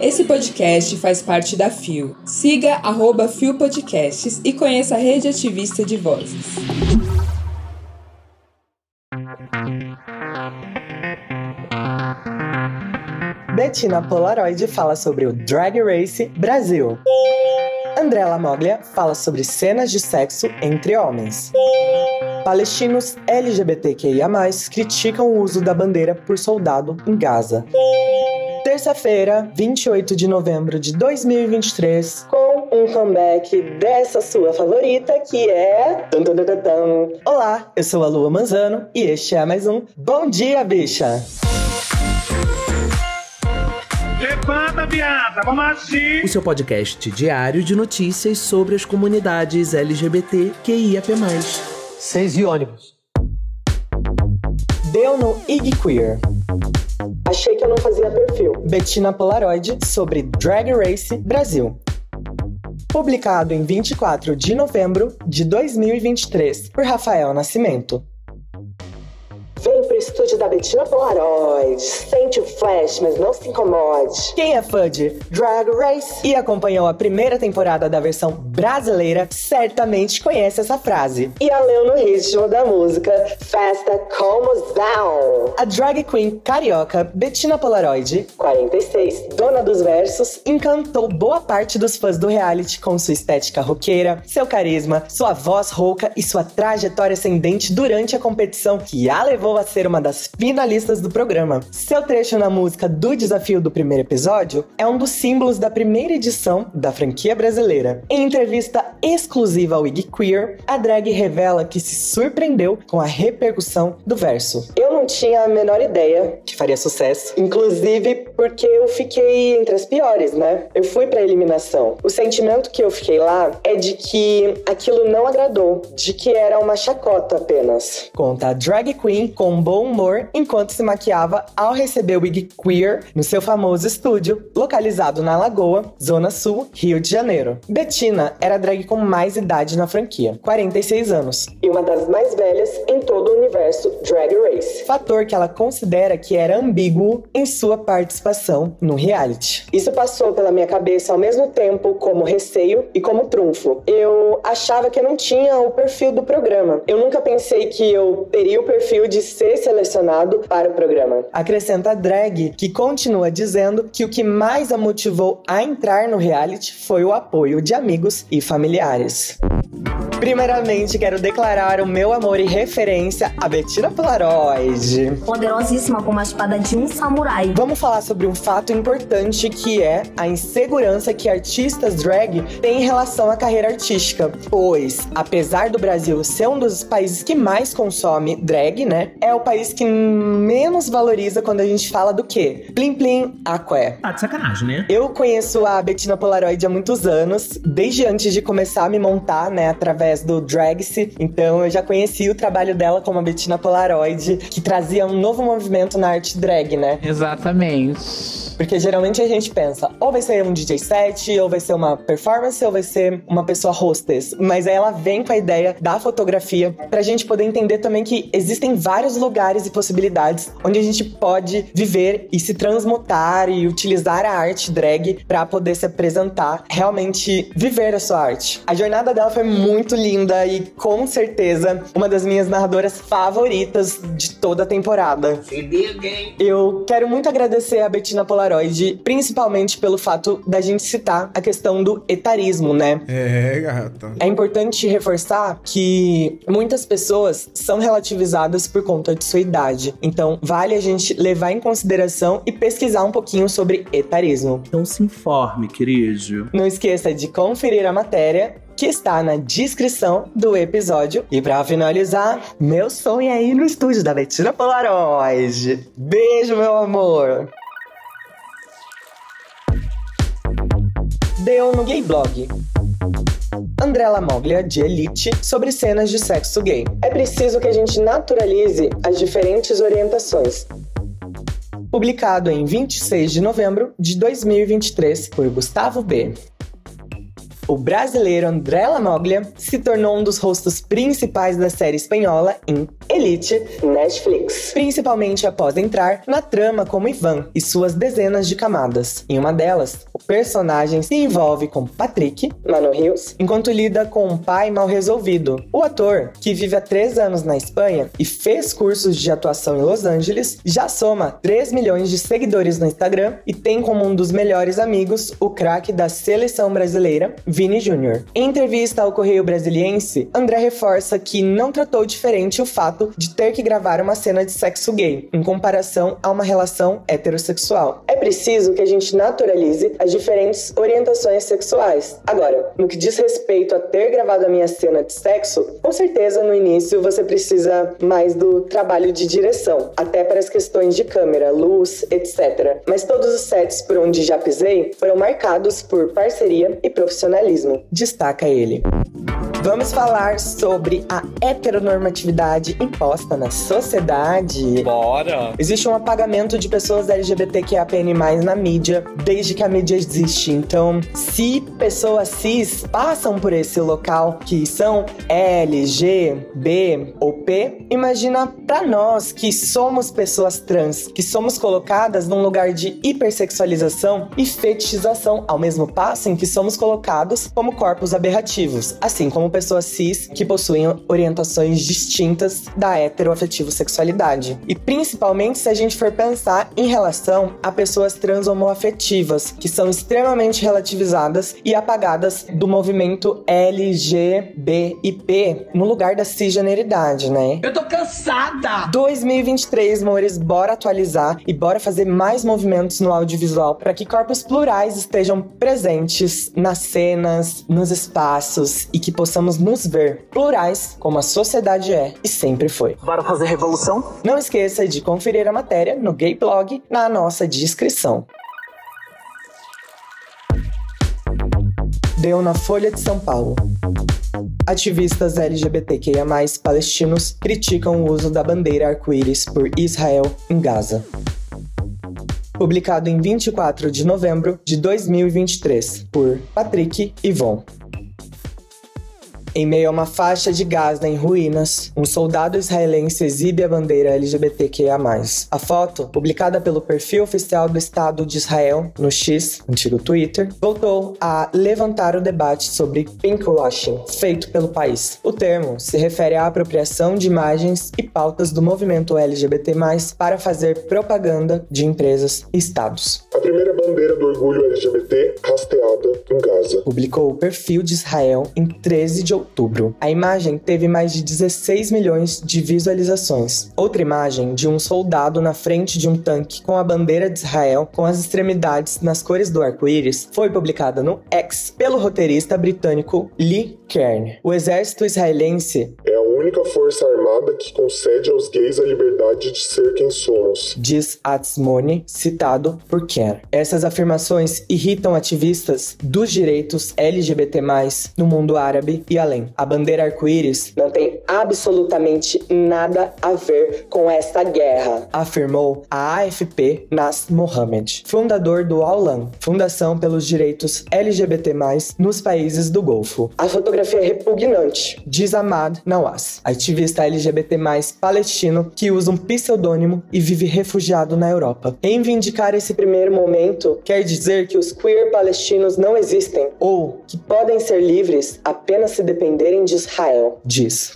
Esse podcast faz parte da FIO. Siga arroba FIO Podcasts e conheça a rede ativista de vozes. Bettina Polaroid fala sobre o Drag Race Brasil. André Moglia fala sobre cenas de sexo entre homens. Palestinos LGBTQIA+, criticam o uso da bandeira por soldado em Gaza. Terça-feira, 28 de novembro de 2023, com um comeback dessa sua favorita, que é... Olá, eu sou a Lua Manzano e este é mais um Bom Dia, Bicha! Levanta, viada, vamos! O seu podcast diário de notícias sobre as comunidades LGBT QIAP+. Seis e ônibus. Deu no IG Queer. Achei que eu não fazia perfil. Bettina Polaroid sobre Drag Race Brasil. Publicado em 24 de novembro de 2023 por Rafael Nascimento. Estúdio da Bettina Polaroid. Sente o flash, mas não se incomode. Quem é fã de Drag Race e acompanhou a primeira temporada da versão brasileira certamente conhece essa frase. E a leu no ritmo da música Festa Como Down. A drag queen carioca Bettina Polaroid, 46, dona dos versos, encantou boa parte dos fãs do reality com sua estética roqueira, seu carisma, sua voz rouca e sua trajetória ascendente durante a competição que a levou a ser uma das finalistas do programa. Seu trecho na música do desafio do primeiro episódio é um dos símbolos da primeira edição da franquia brasileira. Em entrevista exclusiva ao IG Queer, a drag revela que se surpreendeu com a repercussão do verso. Eu não tinha a menor ideia que faria sucesso, inclusive porque eu fiquei entre as piores, né? Eu fui pra eliminação. O sentimento que eu fiquei lá é de que aquilo não agradou, de que era uma chacota apenas. Conta a drag queen com bom humor enquanto se maquiava ao receber o Wig Queer no seu famoso estúdio, localizado na Lagoa, Zona Sul, Rio de Janeiro. Bettina era a drag com mais idade na franquia, 46 anos, e uma das mais velhas em todo o universo Drag Race. Fator que ela considera que era ambíguo em sua participação no reality. Isso passou pela minha cabeça ao mesmo tempo como receio e como trunfo. Eu achava que eu não tinha o perfil do programa. Eu nunca pensei que eu teria o perfil de ser selecionado para o programa. Acrescenta a drag, que continua dizendo que o que mais a motivou a entrar no reality foi o apoio de amigos e familiares. Primeiramente, quero declarar o meu amor e referência a Bettina Polaroid. Poderosíssima como a espada de um samurai. Vamos falar sobre um fato importante que é a insegurança que artistas drag têm em relação à carreira artística. Pois, apesar do Brasil ser um dos países que mais consome drag, né? É o país que menos valoriza quando a gente fala do quê? Plim Plim Aqué. Tá de sacanagem, né? Eu conheço a Bettina Polaroid há muitos anos, desde antes de começar a me montar, né, através do Dragse. Então eu já conheci o trabalho dela como a Bettina Polaroid, que trazia um novo movimento na arte drag, né? Exatamente. Porque geralmente a gente pensa, ou vai ser um DJ set, ou vai ser uma performance, ou vai ser uma pessoa hostess. Mas aí ela vem com a ideia da fotografia pra gente poder entender também que existem vários lugares e possibilidades onde a gente pode viver e se transmutar e utilizar a arte drag para poder se apresentar, realmente viver a sua arte. A jornada dela foi muito linda e com certeza uma das minhas narradoras favoritas de toda a temporada. Eu quero muito agradecer a Bettina Polaroid, principalmente pelo fato da gente citar a questão do etarismo, né? É, gata. É importante reforçar que muitas pessoas são relativizadas por conta de sua idade. Então, vale a gente levar em consideração e pesquisar um pouquinho sobre etarismo. Então se informe, querido. Não esqueça de conferir a matéria que está na descrição do episódio. E para finalizar, meu sonho é ir no estúdio da Bettina Polaroid. Beijo, meu amor! Deu no Gay Blog. Andrella Moglia, de Elite, sobre cenas de sexo gay. É preciso que a gente naturalize as diferentes orientações. Publicado em 26 de novembro de 2023 por Gustavo B. O brasileiro André Lamoglia se tornou um dos rostos principais da série espanhola em Elite Netflix, principalmente após entrar na trama como Ivan e suas dezenas de camadas. Em uma delas, o personagem se envolve com Patrick, Mano Rios, enquanto lida com um pai mal resolvido. O ator, que vive há três anos na Espanha e fez cursos de atuação em Los Angeles, já soma 3 milhões de seguidores no Instagram e tem como um dos melhores amigos o craque da seleção brasileira, Vini Júnior. Em entrevista ao Correio Brasiliense, André reforça que não tratou diferente o fato de ter que gravar uma cena de sexo gay, em comparação a uma relação heterossexual. É preciso que a gente naturalize as diferentes orientações sexuais. Agora, no que diz respeito a ter gravado a minha cena de sexo, com certeza no início você precisa mais do trabalho de direção, até para as questões de câmera, luz, etc. Mas todos os sets por onde já pisei foram marcados por parceria e profissionalismo. Destaca ele. Vamos falar sobre a heteronormatividade imposta na sociedade. Bora! Existe um apagamento de pessoas LGBTQIAPN+, na mídia, desde que a mídia existe. Então, se pessoas cis passam por esse local, que são L, G, B ou P, imagina para nós que somos pessoas trans, que somos colocadas num lugar de hipersexualização e fetichização, ao mesmo passo em que somos colocados como corpos aberrativos, assim como pessoas cis que possuem orientações distintas da heteroafetivo sexualidade. E principalmente se a gente for pensar em relação a pessoas trans homoafetivas, que são extremamente relativizadas e apagadas do movimento LGBIP no lugar da cisgeneridade, né? Eu tô cansada! 2023, amores, bora atualizar e bora fazer mais movimentos no audiovisual para que corpos plurais estejam presentes nas cenas, nos espaços e que possamos nos ver plurais como a sociedade é e sempre foi. Bora fazer revolução? Não esqueça de conferir a matéria no Gay Blog na nossa descrição. Deu na Folha de São Paulo. Ativistas LGBTQIA+, palestinos criticam o uso da bandeira arco-íris por Israel em Gaza. Publicado em 24 de novembro de 2023, por Patrick Ivon. Em meio a uma faixa de Gaza em ruínas, um soldado israelense exibe a bandeira LGBTQIA+. A foto, publicada pelo perfil oficial do Estado de Israel no X, antigo Twitter, voltou a levantar o debate sobre pinkwashing feito pelo país. O termo se refere à apropriação de imagens e pautas do movimento LGBT+, para fazer propaganda de empresas e estados. A primeira bandeira do orgulho LGBT rasteada em Gaza. Publicou o perfil de Israel em 13 de outubro. A imagem teve mais de 16 milhões de visualizações. Outra imagem de um soldado na frente de um tanque com a bandeira de Israel com as extremidades nas cores do arco-íris foi publicada no X pelo roteirista britânico Lee Kern. O exército israelense única força armada que concede aos gays a liberdade de ser quem somos, diz Atzmoni, citado por Kern. Essas afirmações irritam ativistas dos direitos LGBT+, no mundo árabe e além. A bandeira arco-íris não tem absolutamente nada a ver com esta guerra, afirmou a AFP Nas Mohammed, fundador do Aulan, Fundação pelos Direitos LGBT+, nos países do Golfo. A fotografia é repugnante, diz Ahmad Nawaz, ativista LGBT+, palestino que usa um pseudônimo e vive refugiado na Europa. Reivindicar esse primeiro momento quer dizer que os queer palestinos não existem ou que podem ser livres apenas se dependerem de Israel, diz.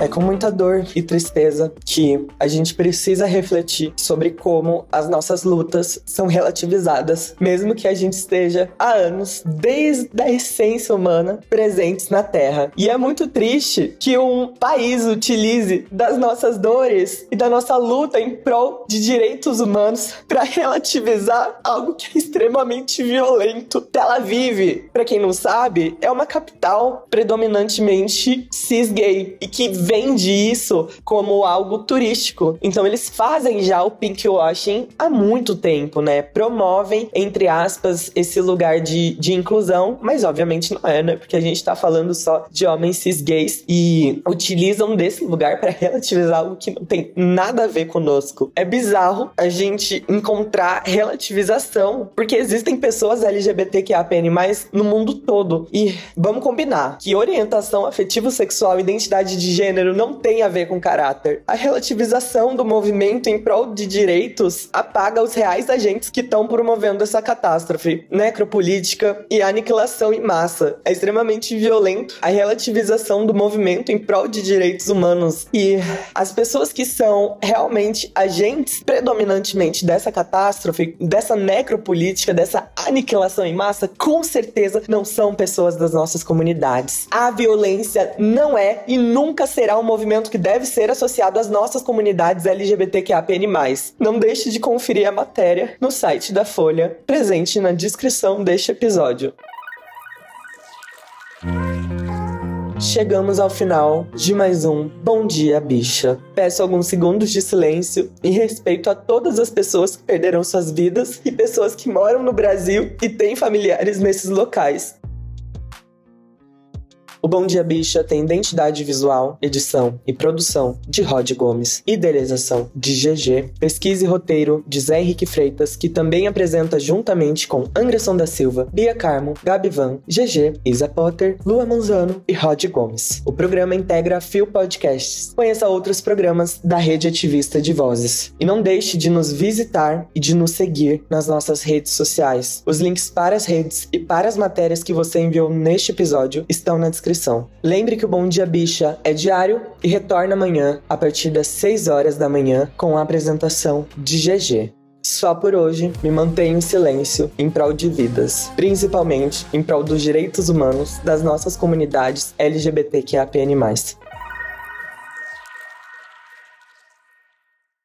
É com muita dor e tristeza que a gente precisa refletir sobre como as nossas lutas são relativizadas, mesmo que a gente esteja há anos, desde a essência humana, presentes na Terra. E é muito triste que um país utilize das nossas dores e da nossa luta em prol de direitos humanos para relativizar algo que é extremamente violento. Tel Aviv, para quem não sabe, é uma capital predominantemente cis-gay e que vende isso como algo turístico. Então eles fazem já o pinkwashing há muito tempo, né? Promovem, entre aspas, esse lugar de, de inclusão, mas obviamente não é, né? Porque a gente tá falando só de homens cis gays e utilizam desse lugar para relativizar algo que não tem nada a ver conosco. É bizarro a gente encontrar relativização, porque existem pessoas LGBTQIAPN+, no mundo todo. E vamos combinar que orientação afetivo sexual, identidade de gênero gênero não tem a ver com caráter. A relativização do movimento em prol de direitos apaga os reais agentes que estão promovendo essa catástrofe. Necropolítica e aniquilação em massa. É extremamente violento a relativização do movimento em prol de direitos humanos. E as pessoas que são realmente agentes predominantemente dessa catástrofe, dessa necropolítica, dessa aniquilação em massa, com certeza não são pessoas das nossas comunidades. A violência não é e nunca será um movimento que deve ser associado às nossas comunidades LGBTQAPN+. Não deixe de conferir a matéria no site da Folha, presente na descrição deste episódio. Chegamos ao final de mais um Bom Dia Bicha. Peço alguns segundos de silêncio em respeito a todas as pessoas que perderam suas vidas e pessoas que moram no Brasil e têm familiares nesses locais. O Bom Dia Bicha tem identidade visual, edição e produção de Rod Gomes, idealização de GG, pesquisa e roteiro de Zé Henrique Freitas, que também apresenta juntamente com Anderson da Silva, Bia Carmo, Gabi Van, GG, Isa Potter, Lua Manzano e Rod Gomes. O programa integra a Fio Podcasts. Conheça outros programas da rede ativista de vozes. E não deixe de nos visitar e de nos seguir nas nossas redes sociais. Os links para as redes e para as matérias que você enviou neste episódio estão na descrição descrição. Lembre que o Bom Dia Bicha é diário e retorna amanhã a partir das 6 horas da manhã com a apresentação de GG. Só por hoje, me mantenho em silêncio em prol de vidas, principalmente em prol dos direitos humanos das nossas comunidades LGBTQAPN+.